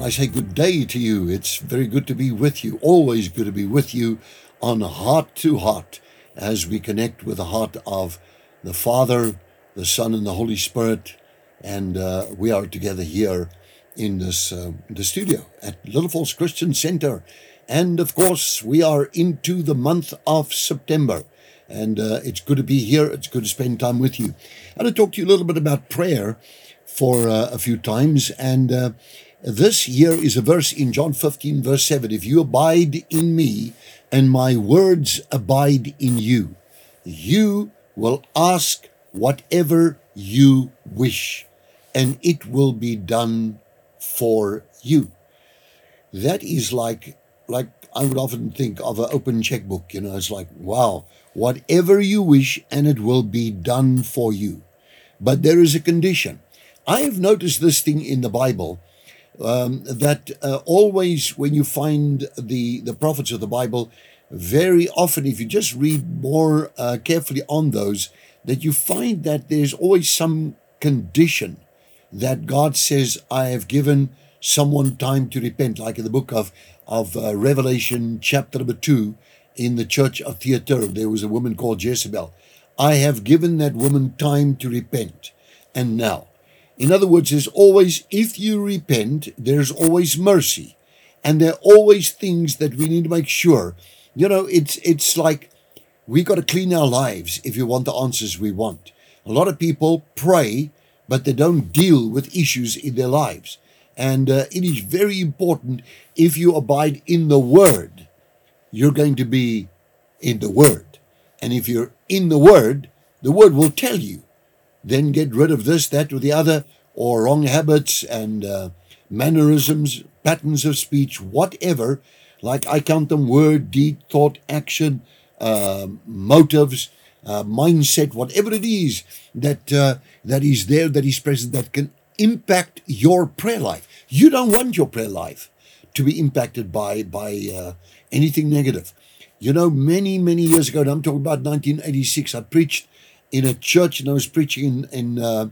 I say good day to you. It's very good to be with you. Always good to be with you on heart to heart as we connect with the heart of the Father, the Son, and the Holy Spirit. And uh, we are together here in this uh, the studio at Little Falls Christian Center. And of course, we are into the month of September. And uh, it's good to be here. It's good to spend time with you. And I talked to talk to you a little bit about prayer for uh, a few times. And uh, this here is a verse in John 15, verse 7. If you abide in me and my words abide in you, you will ask whatever you wish, and it will be done for you. That is like, like I would often think of an open checkbook. You know, it's like, wow, whatever you wish, and it will be done for you. But there is a condition. I have noticed this thing in the Bible um, that uh, always when you find the, the prophets of the Bible, very often, if you just read more uh, carefully on those, that you find that there's always some condition that God says, I have given someone time to repent, like in the book of, of uh, Revelation, chapter number two, in the church of Thyatira, there was a woman called Jezebel. I have given that woman time to repent. And now, in other words, there's always, if you repent, there's always mercy. And there are always things that we need to make sure. You know, it's, it's like we got to clean our lives if you want the answers we want. A lot of people pray, but they don't deal with issues in their lives. And uh, it is very important if you abide in the Word, you're going to be in the Word. And if you're in the Word, the Word will tell you. Then get rid of this, that, or the other, or wrong habits and uh, mannerisms, patterns of speech, whatever. Like I count them word, deed, thought, action, uh, motives, uh, mindset, whatever it is that uh, that is there, that is present, that can impact your prayer life. You don't want your prayer life to be impacted by by uh, anything negative. You know, many many years ago, and I'm talking about 1986. I preached in a church, and I was preaching in in uh,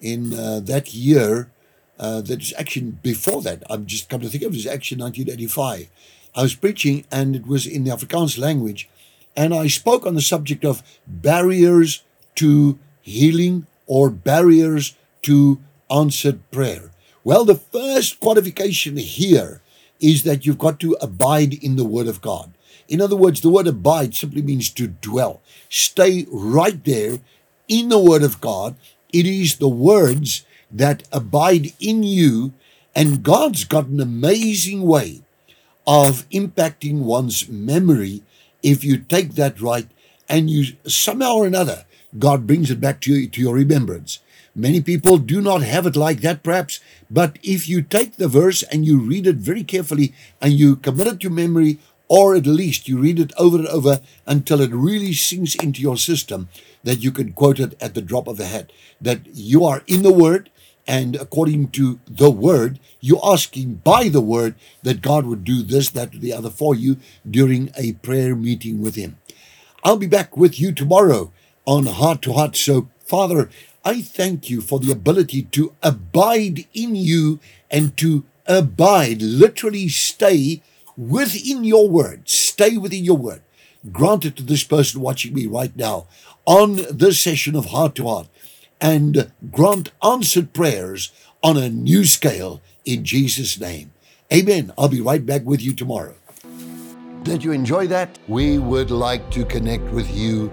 in uh, that year. Uh, that is actually before that. I'm just come to think of it, it was actually 1985. I was preaching, and it was in the Afrikaans language, and I spoke on the subject of barriers to healing or barriers to answered prayer. Well, the first qualification here is that you've got to abide in the Word of God. In other words, the word abide simply means to dwell. Stay right there in the Word of God. It is the words that abide in you, and God's got an amazing way of impacting one's memory if you take that right and you somehow or another, God brings it back to you, to your remembrance. Many people do not have it like that, perhaps, but if you take the verse and you read it very carefully and you commit it to memory, or at least you read it over and over until it really sinks into your system, that you can quote it at the drop of a hat, that you are in the Word, and according to the Word, you're asking by the Word that God would do this, that, the other for you during a prayer meeting with Him. I'll be back with you tomorrow on Heart to Heart. So, Father, I thank you for the ability to abide in you and to abide, literally stay within your word, stay within your word. Grant it to this person watching me right now on this session of Heart to Heart and grant answered prayers on a new scale in Jesus' name. Amen. I'll be right back with you tomorrow. Did you enjoy that? We would like to connect with you